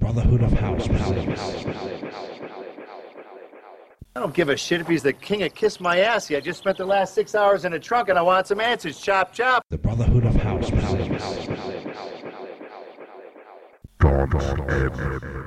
Brotherhood of House. I don't give a shit if he's the king of kiss my assy. I just spent the last six hours in a trunk and I want some answers. Chop, chop. The Brotherhood of House. Brotherhood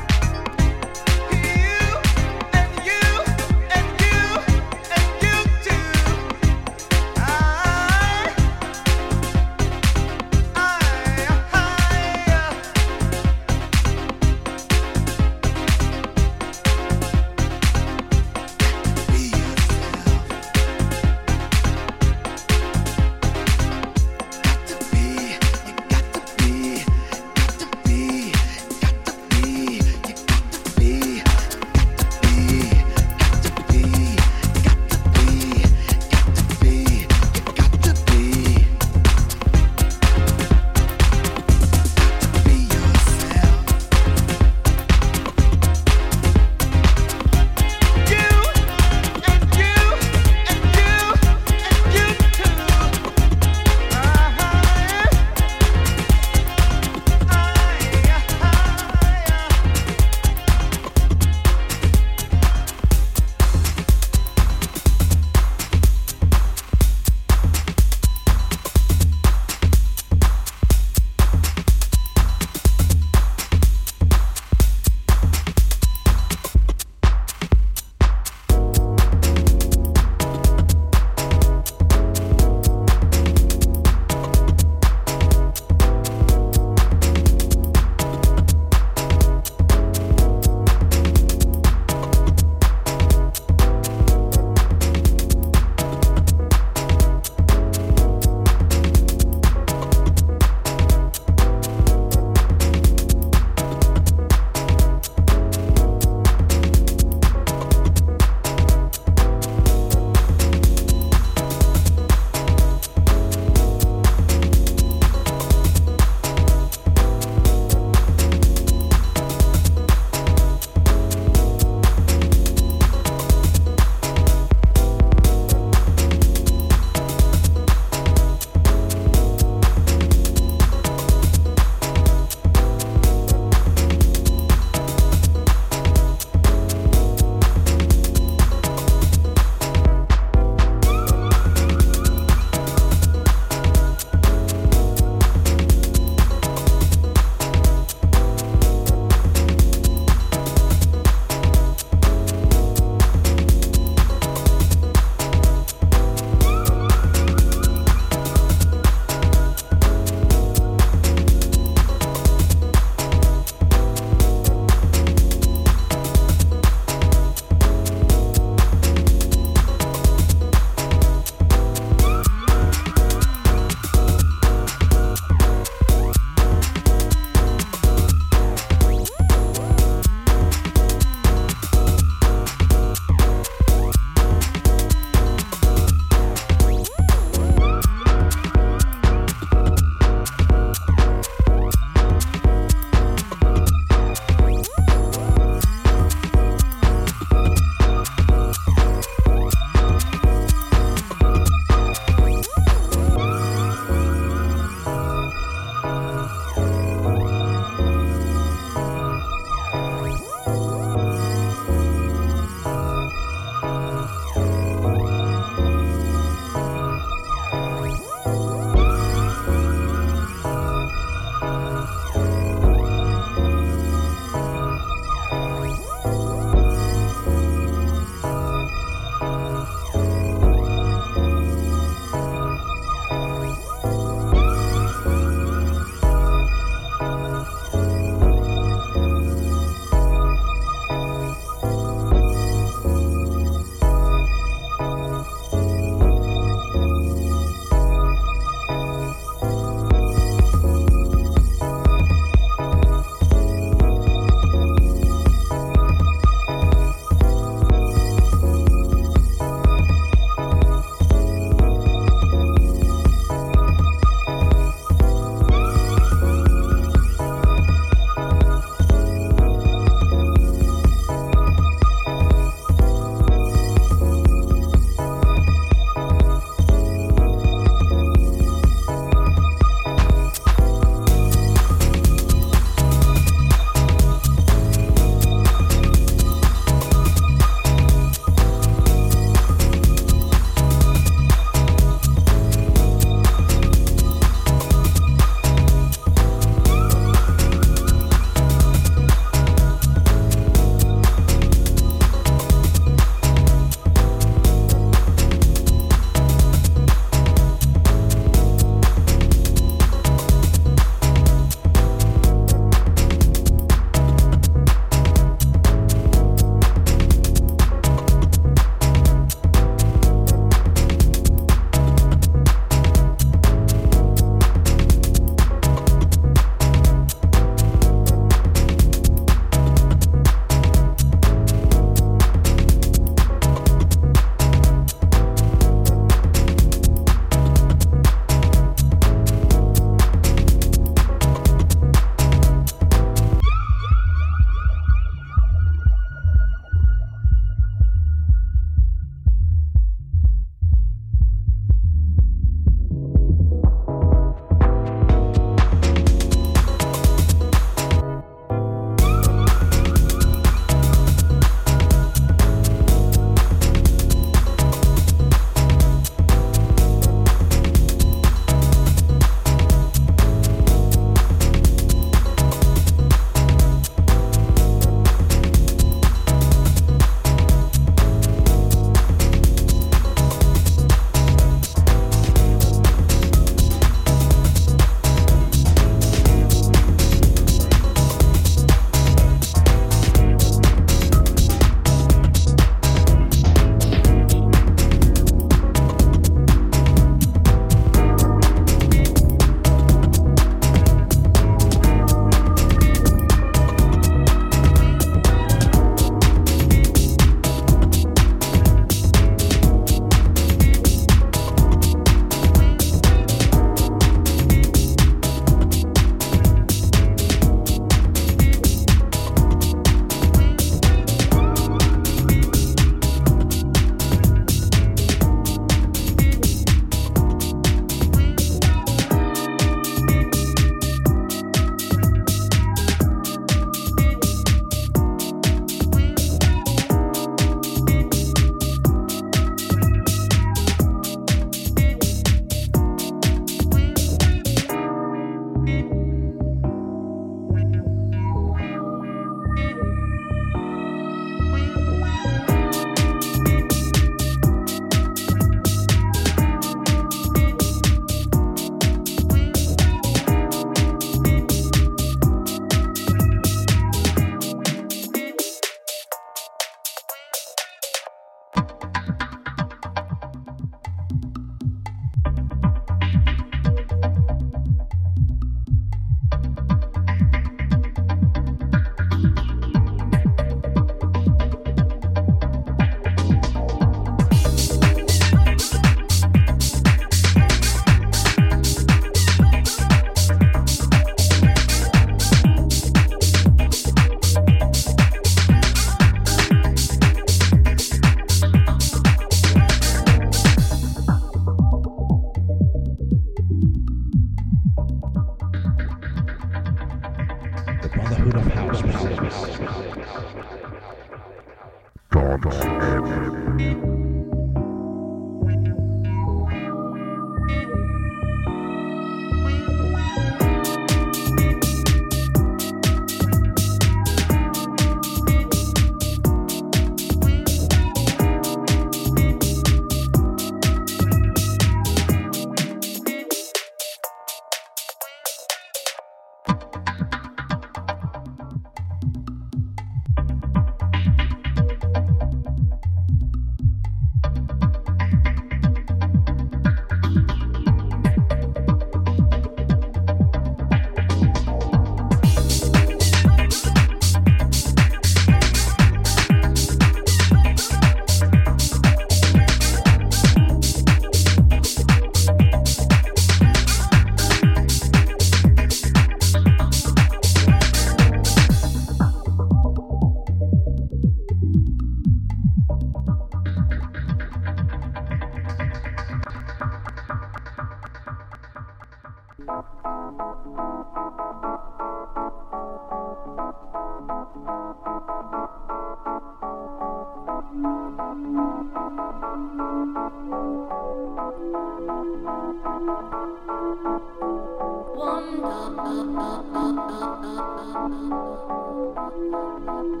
Thank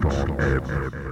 Thoughts